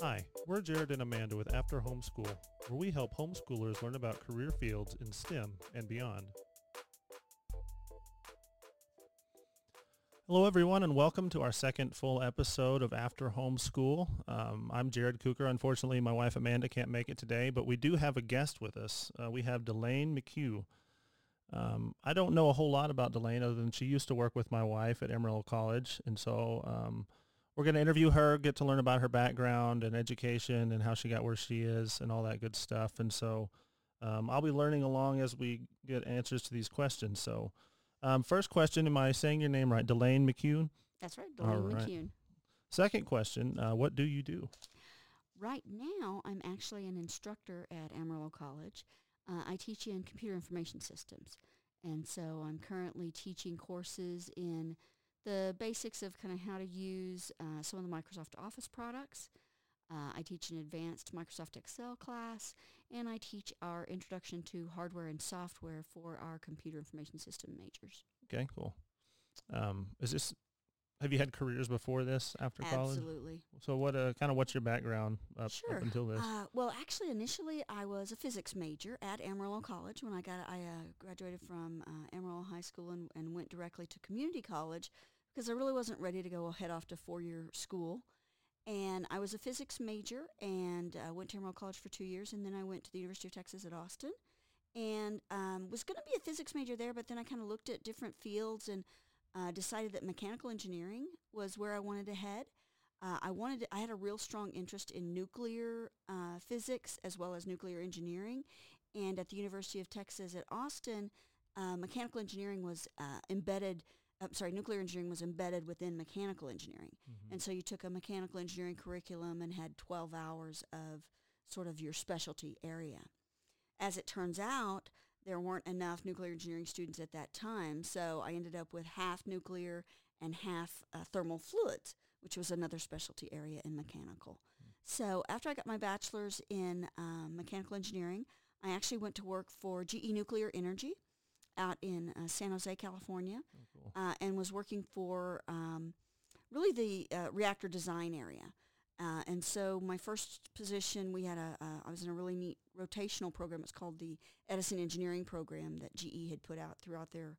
Hi, we're Jared and Amanda with After Homeschool, where we help homeschoolers learn about career fields in STEM and beyond. Hello, everyone, and welcome to our second full episode of After Homeschool. Um, I'm Jared Cooker. Unfortunately, my wife Amanda can't make it today, but we do have a guest with us. Uh, we have Delane McHugh. Um, I don't know a whole lot about Delane other than she used to work with my wife at Amarillo College, and so um, we're going to interview her, get to learn about her background and education and how she got where she is and all that good stuff. And so um, I'll be learning along as we get answers to these questions. So um, first question, am I saying your name right? Delane McCune? That's right, Delane right. McCune. Second question, uh, what do you do? Right now, I'm actually an instructor at Amarillo College. Uh, I teach in computer information systems. And so I'm currently teaching courses in the basics of kind of how to use uh, some of the Microsoft Office products. Uh, I teach an advanced Microsoft Excel class, and I teach our introduction to hardware and software for our computer information system majors. Okay, cool. Um, is this, have you had careers before this after college? Absolutely. So what, uh, kind of what's your background up, Sure. up until this? Uh, well, actually, initially I was a physics major at Amarillo College when I got I uh, graduated from uh, Amarillo High School and, and went directly to community college because I really wasn't ready to go head off to four-year school. And I was a physics major and uh, went to Amarillo College for two years, and then I went to the University of Texas at Austin, and um, was going to be a physics major there, but then I kind of looked at different fields and uh, decided that mechanical engineering was where I wanted to head. Uh, I wanted to, I had a real strong interest in nuclear uh, physics as well as nuclear engineering, and at the University of Texas at Austin, uh, mechanical engineering was uh, embedded. I'm sorry, nuclear engineering was embedded within mechanical engineering, and so you took a mechanical engineering curriculum and had 12 hours of sort of your specialty area. As it turns out, there weren't enough nuclear engineering students at that time, so I ended up with half nuclear and half uh, thermal fluids, which was another specialty area in mechanical. So after I got my bachelor's in um, mechanical engineering, I actually went to work for GE Nuclear Energy out in uh, San Jose, California, cool. uh, and was working for um, really the uh, reactor design area. Uh, and so my first position, we had a, uh, I was in a really neat rotational program. It's called the Edison Engineering Program that GE had put out throughout their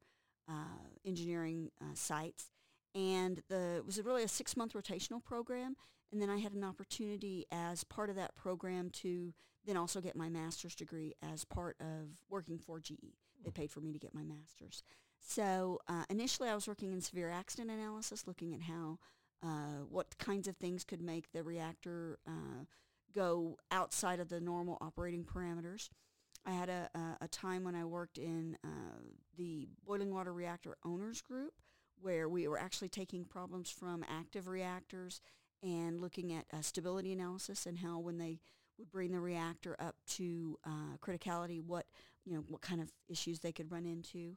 uh, engineering uh, sites. And the, it was really a six-month rotational program. And then I had an opportunity as part of that program to then also get my master's degree as part of working for GE. They paid for me to get my master's. So uh, initially I was working in severe accident analysis, looking at how uh, what kinds of things could make the reactor uh, go outside of the normal operating parameters. I had a, a, a time when I worked in uh, the boiling water reactor owners group where we were actually taking problems from active reactors and looking at stability analysis and how when they would bring the reactor up to uh, criticality, what you know, what kind of issues they could run into.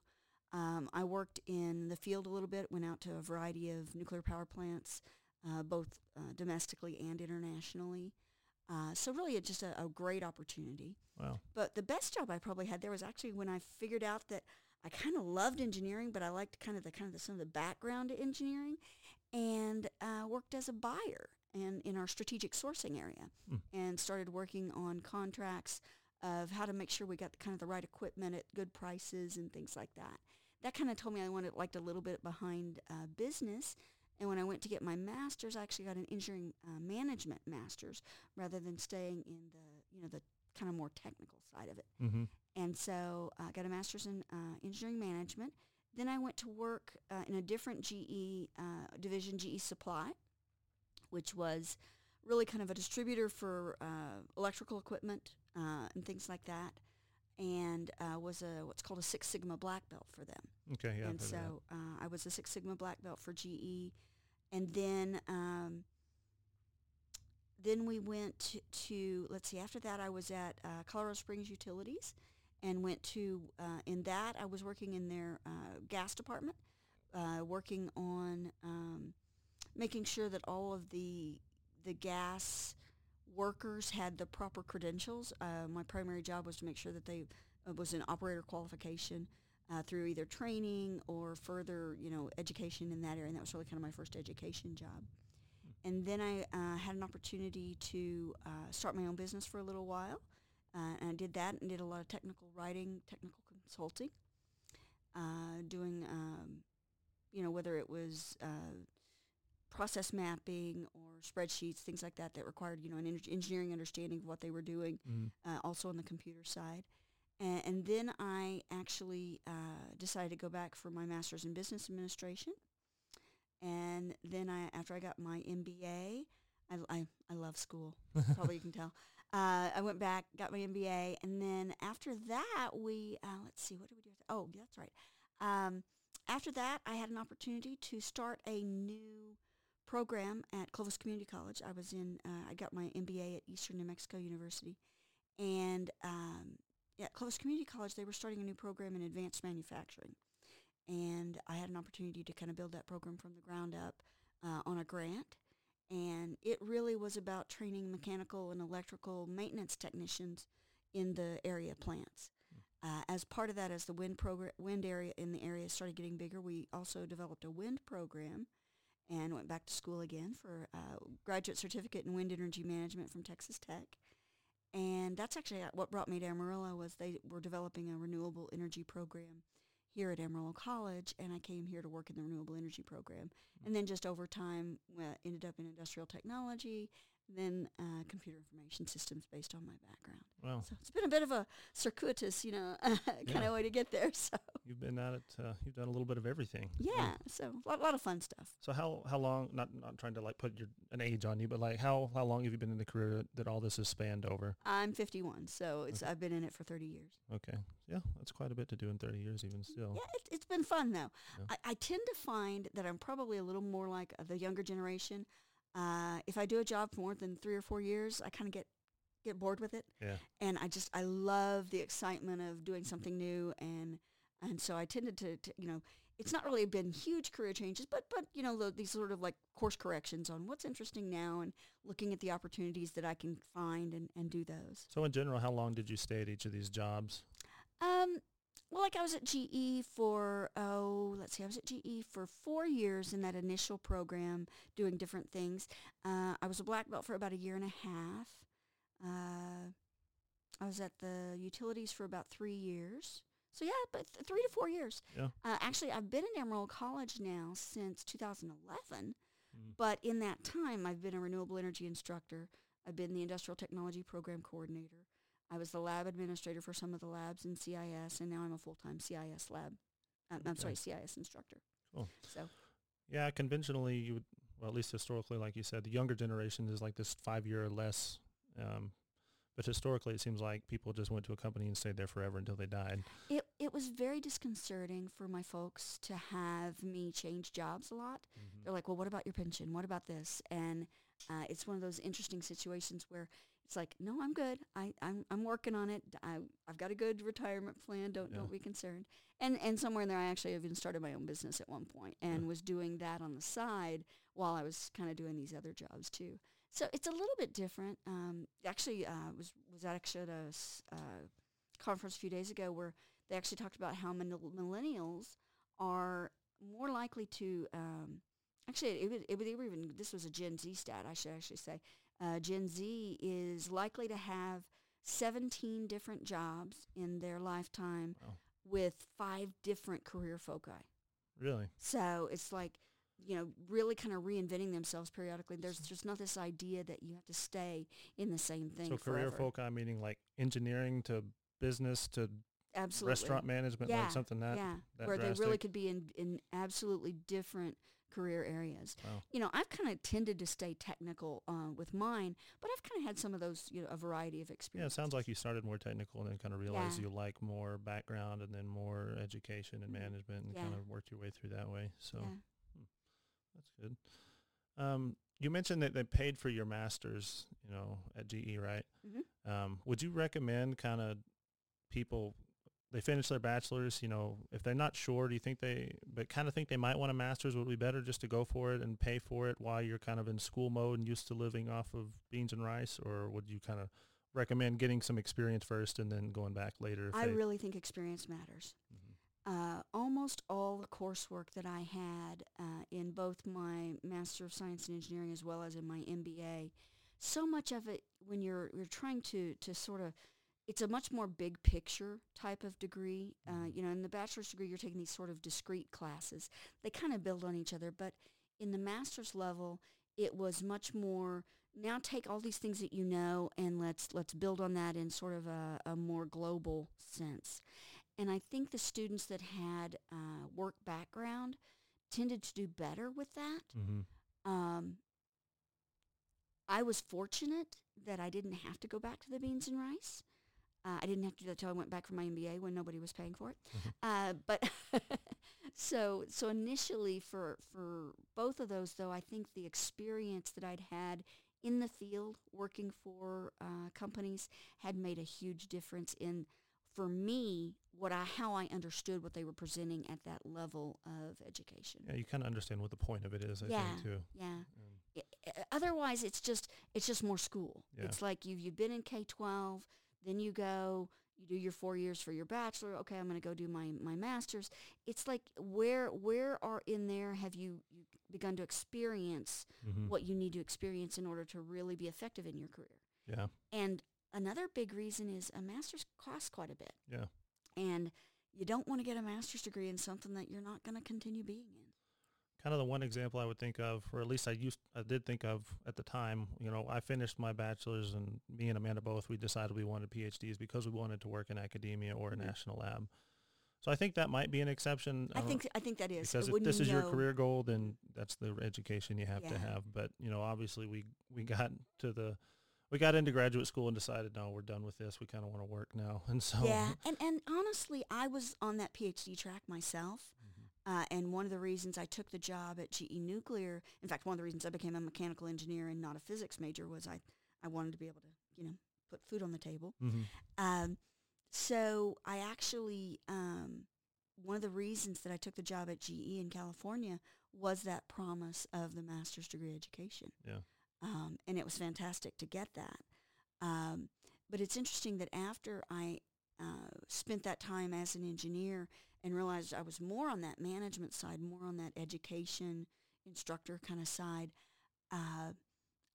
Um, I worked in the field a little bit, went out to a variety of nuclear power plants, uh, both uh, domestically and internationally. Uh, so really, it's just a, a great opportunity. Wow. But the best job I probably had there was actually when I figured out that I kind of loved engineering, but I liked kind of the kind of the, some of the background to engineering, and uh, worked as a buyer and in our strategic sourcing area, Hmm. and started working on contracts of how to make sure we got the, kind of the right equipment at good prices and things like that. That kind of told me I wanted liked a little bit behind uh, business. And when I went to get my master's, I actually got an engineering uh, management master's rather than staying in the you know the kind of more technical side of it. Mm-hmm. And so I got a master's in uh, engineering management. Then I went to work uh, in a different GE uh, division, GE Supply, which was really kind of a distributor for uh, electrical equipment uh, and things like that, and uh, was a what's called a Six Sigma black belt for them. Okay, yeah. And heard of that. so uh, I was a Six Sigma black belt for GE, and then um, then we went to, to let's see. After that, I was at uh, Colorado Springs Utilities, and went to uh, in that I was working in their uh, gas department, uh, working on um, making sure that all of the the gas workers had the proper credentials. Uh, my primary job was to make sure that they uh, was an operator qualification, uh, through either training or further, you know, education in that area. And that was really kind of my first education job. And then I uh, had an opportunity to uh, start my own business for a little while. Uh, and I did that and did a lot of technical writing, technical consulting, uh, doing, um, you know, whether it was uh, process mapping or spreadsheets, things like that that required, you know, an en- engineering understanding of what they were doing, Mm. uh, also on the computer side. And, and then I actually uh, decided to go back for my master's in business administration. And then I, after I got my MBA, I, I, I love school. Probably you can tell. Uh, I went back, got my MBA, and then after that, we uh, let's see, what did we do? after- Oh, that's right. Um, after that, I had an opportunity to start a new program at Clovis Community College. I was in, uh, I got my MBA at Eastern New Mexico University, and um, at Clovis Community College, they were starting a new program in advanced manufacturing, and I had an opportunity to kind of build that program from the ground up uh, on a grant and it really was about training mechanical and electrical maintenance technicians in the area plants. Uh, as part of that, as the wind program, wind area in the area started getting bigger, we also developed a wind program and went back to school again for uh, graduate certificate in wind energy management from Texas Tech. And that's actually uh, what brought me to Amarillo was they were developing a renewable energy program here at Amarillo College, and I came here to work in the renewable energy program. And then just over time, uh, ended up in industrial technology, then uh, computer information systems based on my background. Wow. So it's been a bit of a circuitous, you know, kind Yeah. of way to get there. So You've been at it. Uh, you've done a little bit of everything. yeah, so a lot, lot of fun stuff. So how how long? Not not trying to like put your an age on you, but like how how long have you been in the career that, that all this has spanned over? I'm 51, so it's Okay. I've been in it for 30 years. Okay. Yeah, that's quite a bit to do in 30 years, even still. Yeah, it, it's been fun though. Yeah. I, I tend to find that I'm probably a little more like uh, the younger generation. Uh, if I do a job for more than three or four years, I kind of get get bored with it, Yeah. and I just I love the excitement of doing something new, and and so I tended to, to you know it's not really been huge career changes, but but you know the, these sort of like course corrections on what's interesting now, and looking at the opportunities that I can find and, and do those. So in general, how long did you stay at each of these jobs? Um, well, like I was at GE for oh, let's see, I was at GE for four years in that initial program, doing different things. Uh, I was a black belt for about a year and a half. Uh, I was at the utilities for about three years. So yeah, but th- three to four years. Yeah. Uh, actually, I've been in Amarillo College now since 2011. Mm. But in that time, I've been a renewable energy instructor. I've been the industrial technology program coordinator. I was the lab administrator for some of the labs in CIS, and now I'm a full-time CIS lab. Um, I'm sorry, CIS instructor. Cool. So Yeah, conventionally, you would, well, at least historically, like you said, the younger generation is like this five year or less. Um, but historically, it seems like people just went to a company and stayed there forever until they died. it it was very disconcerting for my folks to have me change jobs a lot. They're like, well, what about your pension? What about this? And uh, it's one of those interesting situations where it's like, no, I'm good. I, I'm, I'm working on it. I, I've got a good retirement plan. Don't Yeah. don't be concerned. And and somewhere in there, I actually even started my own business at one point and Yeah. was doing that on the side while I was kind of doing these other jobs too. So it's a little bit different. Um, actually, uh, was was actually at a uh, conference a few days ago where they actually talked about how millenn- millennials are more likely to um, actually it it were even this was a Gen Z stat I should actually say uh, Gen Z is likely to have 17 different jobs in their lifetime Wow. with five different career foci. Really? So it's like, you know, really kind of reinventing themselves periodically. There's just not this idea that you have to stay in the same thing So career forever. foci meaning like engineering to business to Absolutely. restaurant management, yeah, like something that. yeah, that where they really could be in, in absolutely different career areas. Wow. You know, I've kind of tended to stay technical uh, with mine, but I've kind of had some of those, you know, a variety of experiences. Yeah, it sounds like you started more technical and then kind of realized Yeah. you like more background and then more education and Mhm. management and Yeah. kind of worked your way through that way. So Yeah. that's good. Um, you mentioned that they paid for your master's, you know, at GE, right? hmm Um, would you recommend kind of people they finish their bachelor's, you know, if they're not sure, do you think they but kind of think they might want a master's, would it be better just to go for it and pay for it while you're kind of in school mode and used to living off of beans and rice or would you kind of recommend getting some experience first and then going back later if I really think experience matters. Mhm. uh, almost all the coursework that I had uh, in both my Master of Science in Engineering as well as in my MBA, so much of it when you're you're trying to to sort of it's a much more big picture type of degree. Uh, Mhm. you know, in the bachelor's degree, you're taking these sort of discrete classes. They kind of build on each other, but in the master's level, it was much more. Now take all these things that you know and let's let's build on that in sort of a, a more global sense. And I think the students that had uh, work background tended to do better with that. Mm-hmm. Um, I was fortunate that I didn't have to go back to the beans and rice. Uh, I didn't have to do that until I went back for my MBA when nobody was paying for it. Uh, but so so initially for for both of those though, I think the experience that I'd had in the field working for uh, companies had made a huge difference in for me what I how I understood what they were presenting at that level of education. Yeah, you kind of understand what the point of it is, I Yeah. think, too. Yeah. I- otherwise it's just it's just more school. Yeah. It's like you've you've been in K twelve, then you go you do your four years for your bachelor. Okay, I'm going to go do my my master's. It's like where where are in there have you, you begun to experience Mhm. what you need to experience in order to really be effective in your career? Yeah, And another big reason is a master's costs quite a bit, yeah. and you don't want to get a master's degree in something that you're not going to continue being in. Kind of the one example I would think of, or at least I used, I did think of at the time. You know, I finished my bachelor's, and me and Amanda both, we decided we wanted PhDs because we wanted to work in academia or a Mhm. national lab. So I think that might be an exception. I don't- think I think that is because if this you is your career goal, then that's the education you have to have. But you know, obviously, we we got to the we got into graduate school and decided, no, we're done with this. We kind of want to work now, and so Yeah, and and honestly, I was on that PhD track myself. Uh, and one of the reasons I took the job at GE Nuclear, in fact, one of the reasons I became a mechanical engineer and not a physics major was I I wanted to be able to you know put food on the table. Mhm. Um, so I actually um, one of the reasons that I took the job at GE in California was that promise of the master's degree education. Yeah. Um, and it was fantastic to get that. Um, but it's interesting that after I uh, spent that time as an engineer and realized I was more on that management side, more on that education instructor kind of side, uh,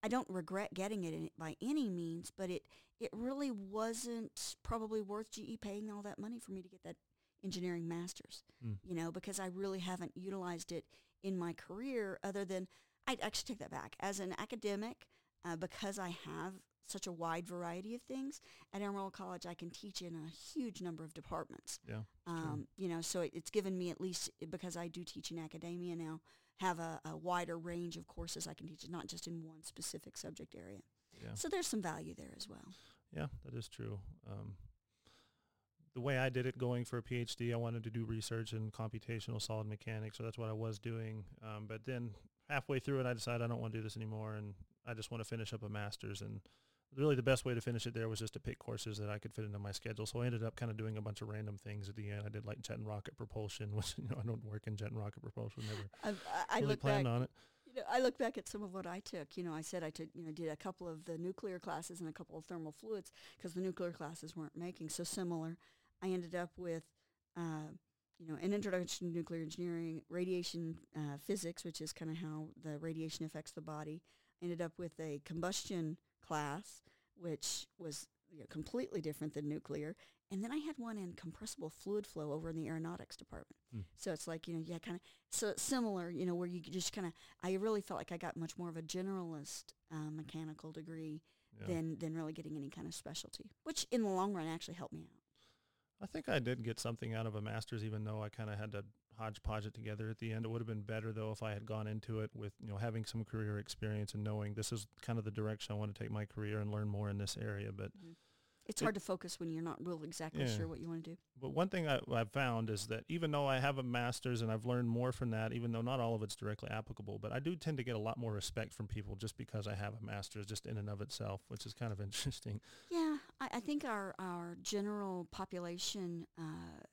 I don't regret getting it in, by any means, but it, it really wasn't probably worth GE paying all that money for me to get that engineering master's, Mm. you know, because I really haven't utilized it in my career other than, I'd actually take that back. As an academic, uh, because I have such a wide variety of things, at Amarillo College I can teach in a huge number of departments. Yeah. Um, you know, so it, it's given me at least, because I do teach in academia now, have a, a wider range of courses I can teach, not just in one specific subject area. Yeah. So there's some value there as well. Yeah, that is true. Um, the way I did it going for a PhD, I wanted to do research in computational solid mechanics, so that's what I was doing. Um, but then halfway through it, I decided I don't want to do this anymore, and I just want to finish up a master's. And really, the best way to finish it there was just to pick courses that I could fit into my schedule. So I ended up kind of doing a bunch of random things at the end. I did like jet and rocket propulsion, which you know I don't work in jet and rocket propulsion. Never I, I really look back. planned on it. You know, I look back at some of what I took. You know, I said I took, you know, did a couple of the nuclear classes and a couple of thermal fluids because the nuclear classes weren't making so similar. I ended up with, uh, you know, an introduction to nuclear engineering, radiation uh, physics, which is kind of how the radiation affects the body. Ended up with a combustion class, which was you know, completely different than nuclear. And then I had one in compressible fluid flow over in the aeronautics department. Hmm. So it's like, you know, yeah, kind of, so it's similar, you know, where you just kind of, I really felt like I got much more of a generalist uh, mechanical degree Yeah. than, than really getting any kind of specialty, which in the long run actually helped me out. I think I did get something out of a master's, even though I kind of had to hodgepodge it together at the end. It would have been better though if I had gone into it with you know having some career experience and knowing this is kind of the direction I want to take my career and learn more in this area. But It's It- hard to focus when you're not real exactly Yeah. sure what you want to do. but one thing I, I've found is that even though I have a master's and I've learned more from that, even though not all of it's directly applicable, but I do tend to get a lot more respect from people just because I have a master's, just in and of itself, which is kind of interesting. Yeah, I, I think our, our general population, uh,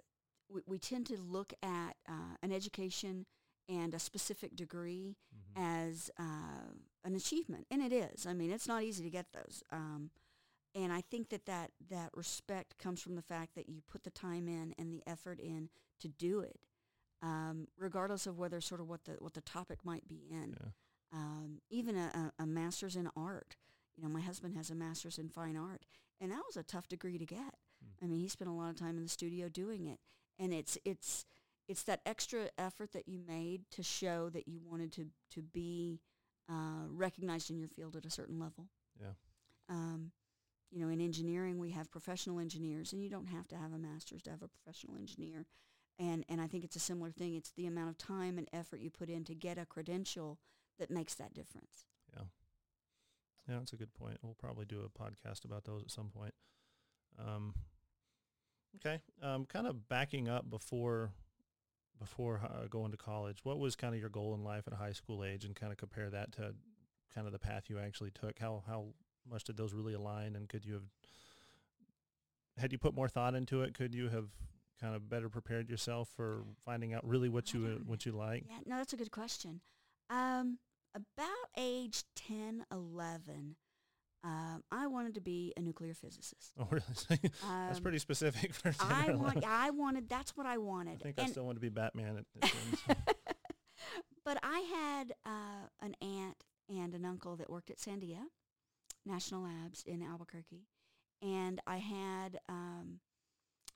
we, we tend to look at uh, an education and a specific degree as uh, an achievement, and it is. I mean, it's not easy to get those. Um, and I think that, that that respect comes from the fact that you put the time in and the effort in to do it, um, regardless of whether sort of what the what the topic might be in. Yeah. Um, even a, a, a master's in art. You know, my husband has a master's in fine art, and that was a tough degree to get. Hmm. I mean, he spent a lot of time in the studio doing it, and it's it's it's that extra effort that you made to show that you wanted to to be uh, recognized in your field at a certain level. Yeah. Um, you know, in engineering, we have professional engineers, and you don't have to have a master's to have a professional engineer. And and I think it's a similar thing. It's the amount of time and effort you put in to get a credential that makes that difference. Yeah. Yeah, that's a good point. We'll probably do a podcast about those at some point. Um, okay. Um, kind of backing up before before uh, going to college, what was kind of your goal in life at high school age, and kind of compare that to kind of the path you actually took. How how much did those really align, and could you have had you put more thought into it? Could you have kind of better prepared yourself for finding out really what you uh, what you like? Yeah, no, that's a good question. Um, about age 10, 11, um, I wanted to be a nuclear physicist. Oh, really? that's Um, pretty specific for I want. I wanted. That's what I wanted. I think I still want to be Batman. At, at the end, so. but I had uh, an aunt and an uncle that worked at Sandia National Labs in Albuquerque, and I had um,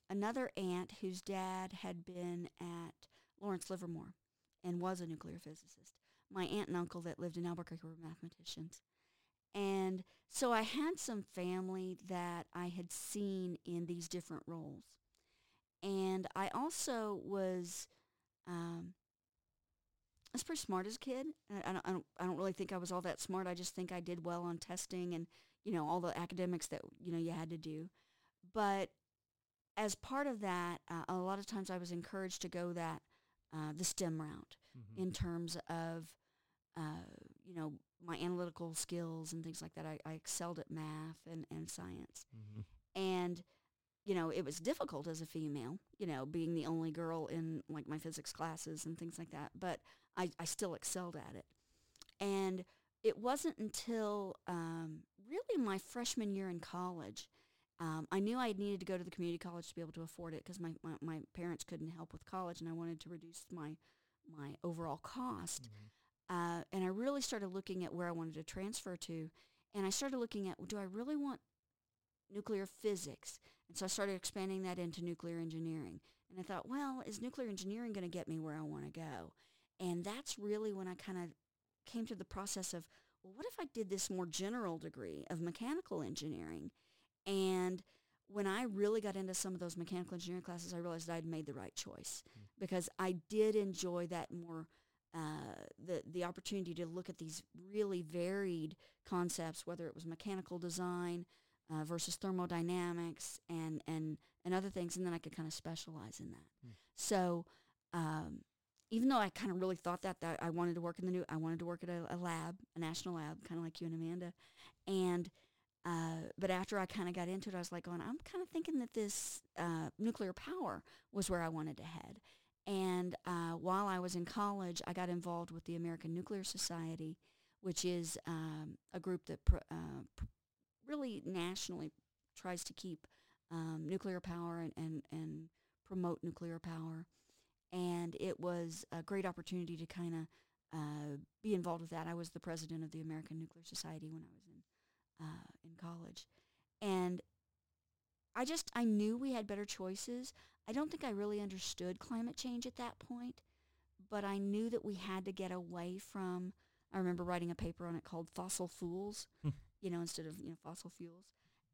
another aunt whose dad had been at Lawrence Livermore and was a nuclear physicist. My aunt and uncle that lived in Albuquerque were mathematicians. And so I had some family that I had seen in these different roles. And I also was um, I was pretty smart as a kid. I, I, don't, I don't I don't really think I was all that smart. I just think I did well on testing and you know all the academics that you know you had to do. But as part of that, uh, a lot of times I was encouraged to go that uh, the STEM route Mhm. in terms of uh, you know my analytical skills and things like that. I, I excelled at math and, and science Mhm. and you know it was difficult as a female you know being the only girl in like my physics classes and things like that but i, I still excelled at it and it wasn't until um, really my freshman year in college um, i knew i needed to go to the community college to be able to afford it because my, my, my parents couldn't help with college and i wanted to reduce my my overall cost Mhm. Uh, and I really started looking at where I wanted to transfer to, and I started looking at do I really want nuclear physics? And so I started expanding that into nuclear engineering. And I thought, well, is nuclear engineering going to get me where I want to go? And that's really when I kind of came to the process of, well, what if I did this more general degree of mechanical engineering? And when I really got into some of those mechanical engineering classes, I realized I'd made the right choice Mm. because I did enjoy that more uh, the the opportunity to look at these really varied concepts, whether it was mechanical design uh, versus thermodynamics and and and other things, and then I could kind of specialize in that. Hmm. So. Um, even though I kind of really thought that, that I wanted to work in the new, I wanted to work at a, a lab, a national lab, kind of like you and Amanda, and uh, but after I kind of got into it, I was like, going, I'm kind of thinking that this uh, nuclear power was where I wanted to head. And uh, while I was in college, I got involved with the American Nuclear Society, which is um, a group that pr- uh, pr- really nationally tries to keep um, nuclear power and, and, and promote nuclear power. And it was a great opportunity to kind of uh, be involved with that. I was the president of the American Nuclear Society when I was in uh, in college, and I just I knew we had better choices. I don't think I really understood climate change at that point, but I knew that we had to get away from. I remember writing a paper on it called "Fossil Fools," Hmm. you know, instead of you know fossil fuels,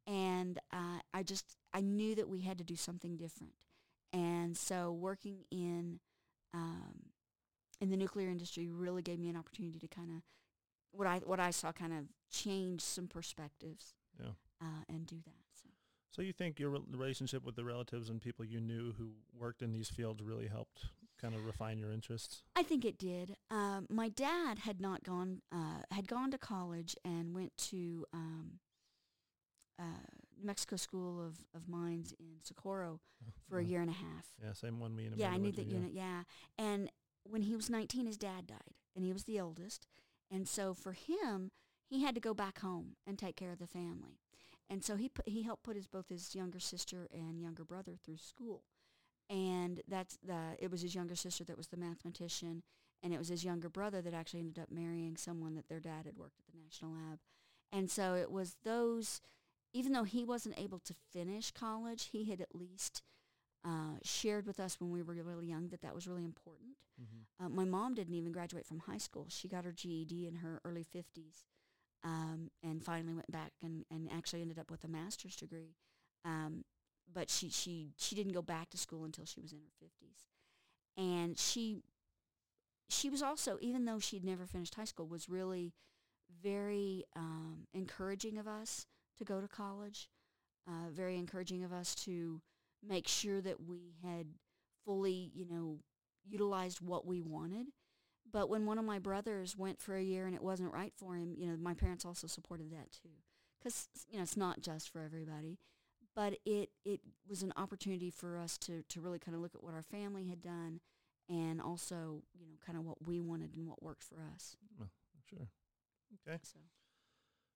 and uh, I just I knew that we had to do something different, and so working in um, in the nuclear industry really gave me an opportunity to kind of what I what I saw kind of change some perspectives Yeah. uh, and do that. So you think your relationship with the relatives and people you knew who worked in these fields really helped kind of refine your interests? I think it did. Um, my dad had not gone uh, had gone to college and went to um, uh, New Mexico School of, of Mines in Socorro for a year and a half. Yeah, same one me and Yeah, I knew that yeah. unit. Yeah, and when he was 19, his dad died, and he was the oldest, and so for him, he had to go back home and take care of the family. And so he put, he helped put his both his younger sister and younger brother through school, and that's the it was his younger sister that was the mathematician, and it was his younger brother that actually ended up marrying someone that their dad had worked at the national lab, and so it was those. Even though he wasn't able to finish college, he had at least uh, shared with us when we were really young that that was really important. Mm-hmm. Uh, my mom didn't even graduate from high school. She got her GED in her early 50s um, and finally went back and, and actually ended up with a master's degree. Um, but she, she, she didn't go back to school until she was in her 50s. And she, she was also, even though she'd never finished high school, was really very um, encouraging of us to go to college, uh, very encouraging of us to make sure that we had fully, you know, utilized what we wanted. But when one of my brothers went for a year and it wasn't right for him, you know, my parents also supported that too. Because, you know, it's not just for everybody. But it, it was an opportunity for us to, to really kind of look at what our family had done and also, you know, kind of what we wanted and what worked for us. Well, sure. Okay. So.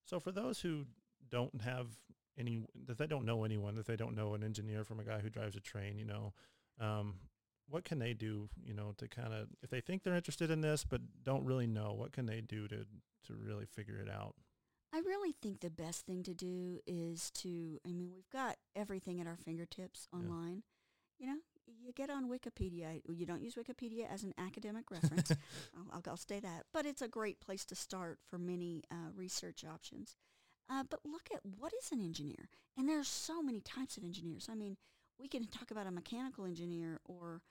So for those who don't have any, that they don't know anyone, that they don't know an engineer from a guy who drives a train, you know, um, what can they do, you know, to kind of, if they think they're interested in this but don't really know, what can they do to, to really figure it out? I really think the best thing to do is to, I mean, we've got everything at our fingertips Yeah. online. You know, you get on Wikipedia. You don't use Wikipedia as an academic reference. I'll, I'll, I'll say that. But it's a great place to start for many uh, research options. Uh, but look at what is an engineer. And there are so many types of engineers. I mean, we can talk about a mechanical engineer or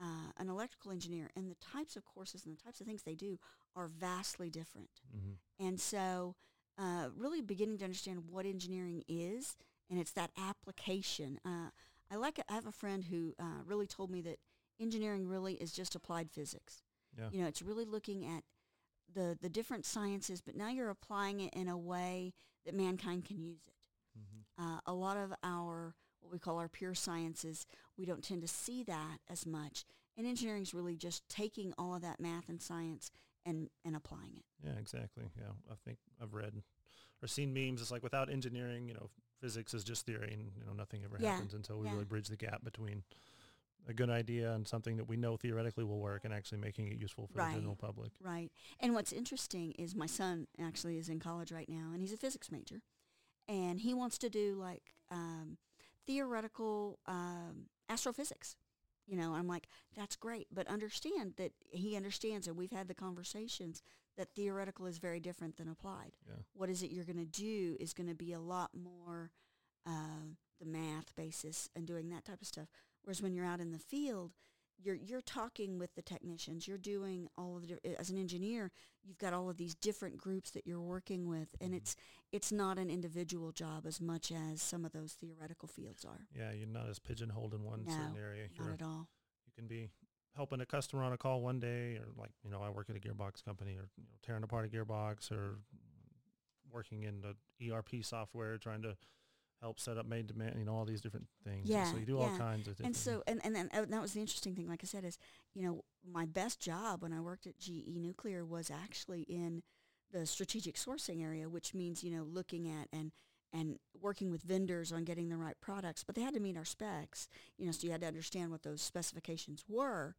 uh, an electrical engineer, and the types of courses and the types of things they do are vastly different. Mm-hmm. And so uh, really beginning to understand what engineering is, and it's that application. Uh, I like. I have a friend who uh, really told me that engineering really is just applied physics. Yeah. You know, it's really looking at the the different sciences, but now you're applying it in a way that mankind can use it. Mm-hmm. Uh, a lot of our what we call our pure sciences, we don't tend to see that as much. And engineering is really just taking all of that math and science and, and applying it. Yeah, exactly. Yeah, I think I've read or seen memes. It's like without engineering, you know, physics is just theory, and you know, nothing ever Yeah, happens until we yeah. really bridge the gap between a good idea and something that we know theoretically will work, and actually making it useful for Right. the general public. Right. And what's interesting is my son actually is in college right now, and he's a physics major, and he wants to do like um, theoretical um, astrophysics. You know, I'm like, that's great, but understand that he understands, and we've had the conversations that theoretical is very different than applied. Yeah. What is it you're going to do is going to be a lot more uh, the math basis and doing that type of stuff. Whereas when you're out in the field, you're you're talking with the technicians. You're doing all of the as an engineer. You've got all of these different groups that you're working with, and Mhm. it's it's not an individual job as much as some of those theoretical fields are. Yeah, you're not as pigeonholed in one certain No, area. Not You're, at all. you can be helping a customer on a call one day, or like you know, I work at a gearbox company, or you know, tearing apart a gearbox, or working in the ERP software, trying to help set up made demand, you know, all these different things. And Yeah, so you do all kinds of different. And so, and, and, and, and that was the interesting thing, like I said, is, you know, my best job when I worked at GE Nuclear was actually in the strategic sourcing area, which means, you know, looking at and, and working with vendors on getting the right products, but they had to meet our specs, you know, so you had to understand what those specifications were.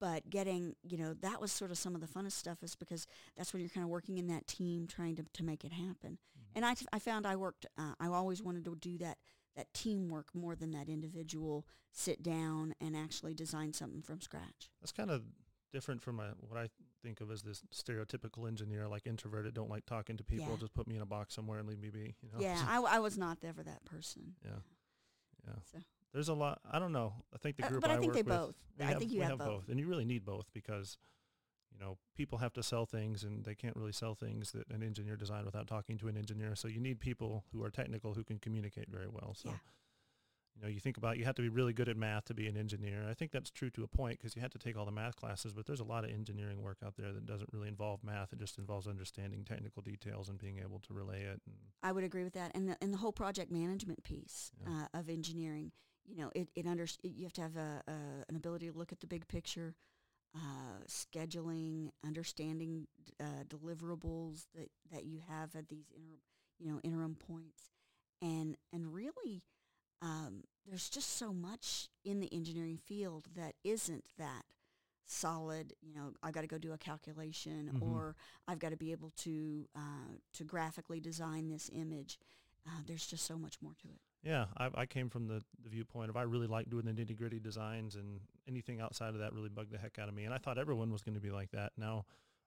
But getting, you know, that was sort of some of the funnest stuff is because that's when you're kind of working in that team trying to, to make it happen. And I, I found I worked, uh, I always wanted to do that, that teamwork more than that individual sit down and actually design something from scratch. That's kind of different from a, what I think of as this stereotypical engineer, like introverted, don't like talking to people, Yeah. just put me in a box somewhere and leave me be. You know? Yeah, I, I was not ever that person. yeah, yeah. So. There's a lot. I don't know. I think the Uh, group but I think work they with, both. I have, think you we have both. and you really need both because, you know, people have to sell things, and they can't really sell things that an engineer designed without talking to an engineer. So you need people who are technical who can communicate very well. So. Yeah. You know, you think about you have to be really good at math to be an engineer. I think that's true to a point because you have to take all the math classes, but there's a lot of engineering work out there that doesn't really involve math. It just involves understanding technical details and being able to relay it. And I would agree with that. And the, and the whole project management piece Yeah. uh, of engineering, you know, it, it under, you have to have a, a, an ability to look at the big picture, uh, scheduling, understanding uh, deliverables that, that you have at these inter, you know, interim points. and and really um, there's just so much in the engineering field that isn't that solid you know i've got to go do a calculation Mhm. or i've got to be able to uh, to graphically design this image uh, there's just so much more to it Yeah, I, I came from the, the viewpoint of I really like doing the nitty gritty designs and anything outside of that really bugged the heck out of me. And I thought everyone was going to be like that. Now,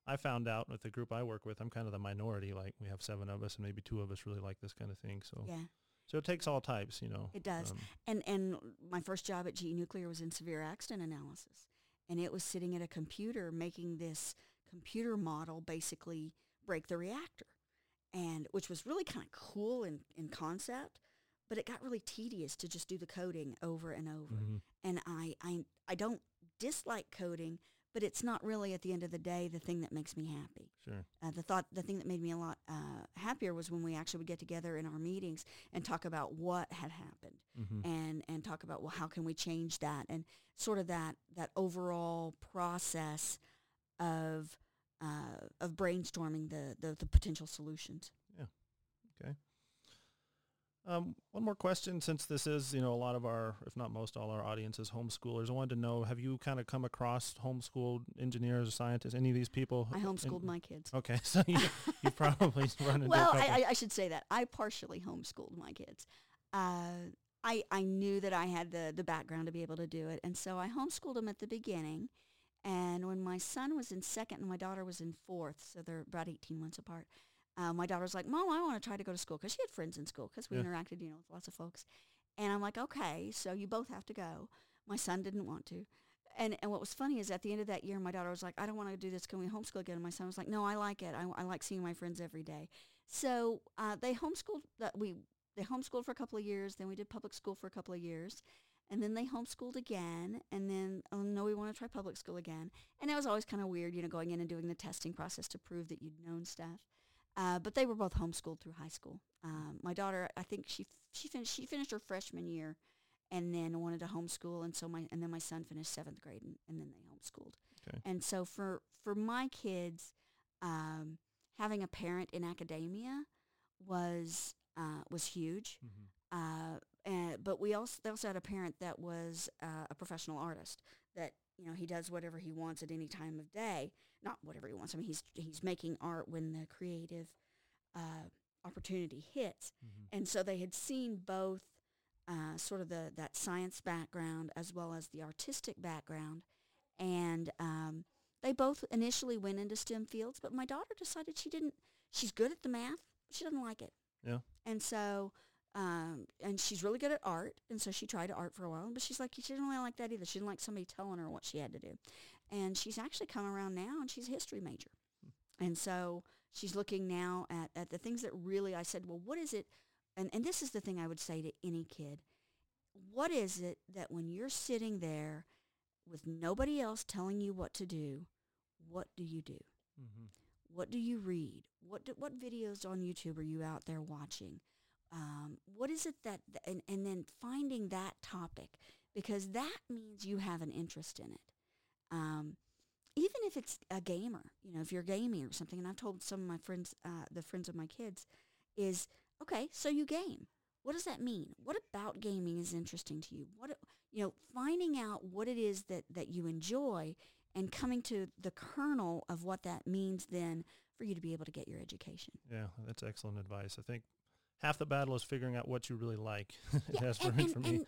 I found out with the group I work with, I'm kind of the minority. Like we have seven of us and maybe two of us really like this kind of thing. So, yeah so it takes all types, you know. It does. Um, And and my first job at GE Nuclear was in severe accident analysis, and it was sitting at a computer making this computer model basically break the reactor, and which was really kind of cool in, in concept, but it got really tedious to just do the coding over and over. mhm. And I, I I don't dislike coding, but it's not really at the end of the day the thing that makes me happy. Sure. Uh, the thought, the thing that made me a lot uh, happier was when we actually would get together in our meetings and talk about what had happened hmm and and talk about well how can we change that and sort of that that overall process of uh, of brainstorming the, the the potential solutions. Um, one more question, since this is, you know, a lot of our, if not most, all our audience is homeschoolers. I wanted to know, have you kind of come across homeschooled engineers or scientists, any of these people? I homeschooled in- my kids. Okay, so you, you probably run into well. I, I, should say that I partially homeschooled my kids. Uh, I I knew that I had the the background to be able to do it, and so I homeschooled them at the beginning. And when my son was in second and my daughter was in fourth, so they're about eighteen months apart, uh, my daughter was like, "Mom, I want to try to go to school," because she had friends in school because we Yeah. interacted, you know, with lots of folks. And I'm like, "Okay, so you both have to go." My son didn't want to. And, and what was funny is at the end of that year, my daughter was like, I don't want to do this. Can we homeschool again? And my son was like, no, I like it. I, I like seeing my friends every day. So uh, they homeschooled. That we they homeschooled for a couple of years. Then we did public school for a couple of years, and then they homeschooled again. And then oh no, we want to try public school again. And it was always kind of weird, you know, going in and doing the testing process to prove that you'd known stuff. Uh, but they were both homeschooled through high school. Um, my daughter, I think she she finished she finished her freshman year, and then wanted to homeschool. And so my and then my son finished seventh grade, and, and then they homeschooled. Okay. And so for for my kids, um, having a parent in academia was uh, was huge. Mhm. Uh, and, but we also they also had a parent that was uh, a professional artist that you know he does whatever he wants at any time of day. Not whatever he wants. I mean he's he's making art when the creative uh, opportunity hits. Mhm. And so they had seen both uh, sort of the that science background as well as the artistic background, and um, they both initially went into STEM fields. But my daughter decided she didn't. She's good at the math. She doesn't like it. Yeah. And so, um, and she's really good at art, and so she tried art for a while. But she's like, she didn't really like that either. She didn't like somebody telling her what she had to do. And she's actually come around now, and she's a history major. And so she's looking now at, at the things that really I said, well, what is it? And, and this is the thing I would say to any kid. What is it that when you're sitting there with nobody else telling you what to do, what do you do? Mhm. What do you read? What do, what videos on YouTube are you out there watching? Um, what is it that th- and and then finding that topic because that means you have an interest in it. Um, even if it's a gamer, you know, if you're gaming or something, and I've told some of my friends, uh, the friends of my kids, is okay. So you game. What does that mean? What about gaming is interesting to you? What you know, finding out what it is that that you enjoy and coming to the kernel of what that means then for you to be able to get your education. Yeah, that's excellent advice. I think half the battle is figuring out what you really like. it Yeah, and, for me. and, and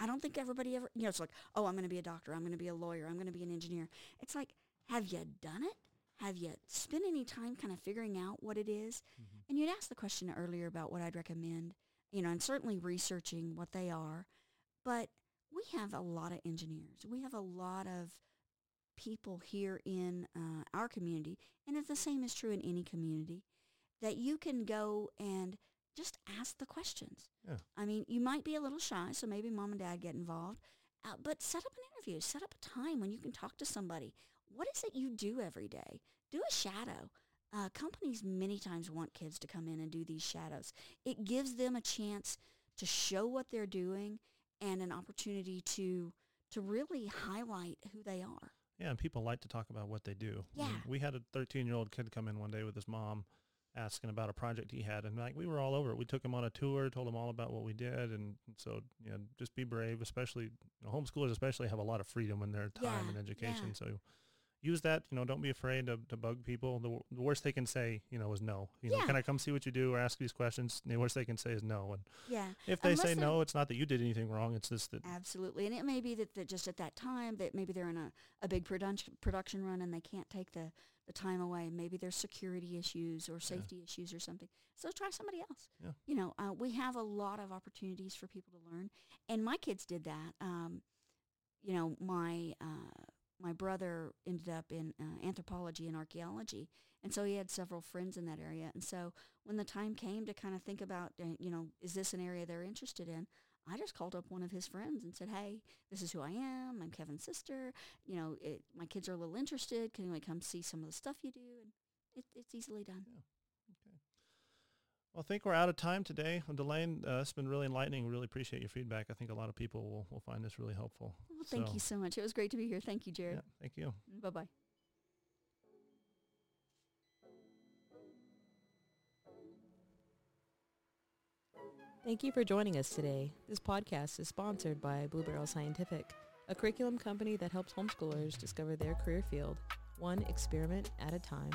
I don't think everybody ever, you know, it's like, oh, I'm going to be a doctor. I'm going to be a lawyer. I'm going to be an engineer. It's like, have you done it? Have you spent any time kind of figuring out what it is? Mhm. And you'd asked the question earlier about what I'd recommend, you know, and certainly researching what they are. But we have a lot of engineers. We have a lot of people here in uh, our community, and if the same is true in any community, that you can go and just ask the questions. Yeah. I mean, you might be a little shy, so maybe mom and dad get involved, uh, but set up an interview. Set up a time when you can talk to somebody. What is it you do every day? Do a shadow. Uh, companies many times want kids to come in and do these shadows. It gives them a chance to show what they're doing and an opportunity to to really highlight who they are. Yeah, and people like to talk about what they do. I mean, Yeah. we had a 13-year-old kid come in one day with his mom asking about a project he had, and like we were all over it. We took him on a tour, told him all about what we did, and so you know, just be brave. Especially you know, homeschoolers, especially have a lot of freedom in their time Yeah, and education. yeah. So use that. You know, don't be afraid to, to bug people. The, the worst they can say, you know, is no. You know, can I come see what you do or ask these questions? The worst they can say is no. And Yeah. if they Unless say no, it's not that you did anything wrong. It's just that Absolutely. And it may be that, that just at that time that maybe they're in a, a big production production run and they can't take the, the time away. Maybe there's security issues or safety issues or something. So try somebody else. Yeah. You know, uh, we have a lot of opportunities for people to learn. And my kids did that. Um, you know, my uh, my brother ended up in uh, anthropology and archaeology, and so he had several friends in that area. And so when the time came to kind of think about, uh, you know, is this an area they're interested in? I just called up one of his friends and said, "Hey, this is who I am. I'm Kevin's sister. You know, it, my kids are a little interested. Can we come see some of the stuff you do?" And it, it's easily done. Okay. Well, I think we're out of time today. Delane, uh, it's been really enlightening. We really appreciate your feedback. I think a lot of people will, will find this really helpful. Well, thank So, you so much. It was great to be here. Thank you, Jared. Yeah, thank you. Bye bye Thank you for joining us today. This podcast is sponsored by Blue Barrel Scientific, a curriculum company that helps homeschoolers discover their career field, one experiment at a time.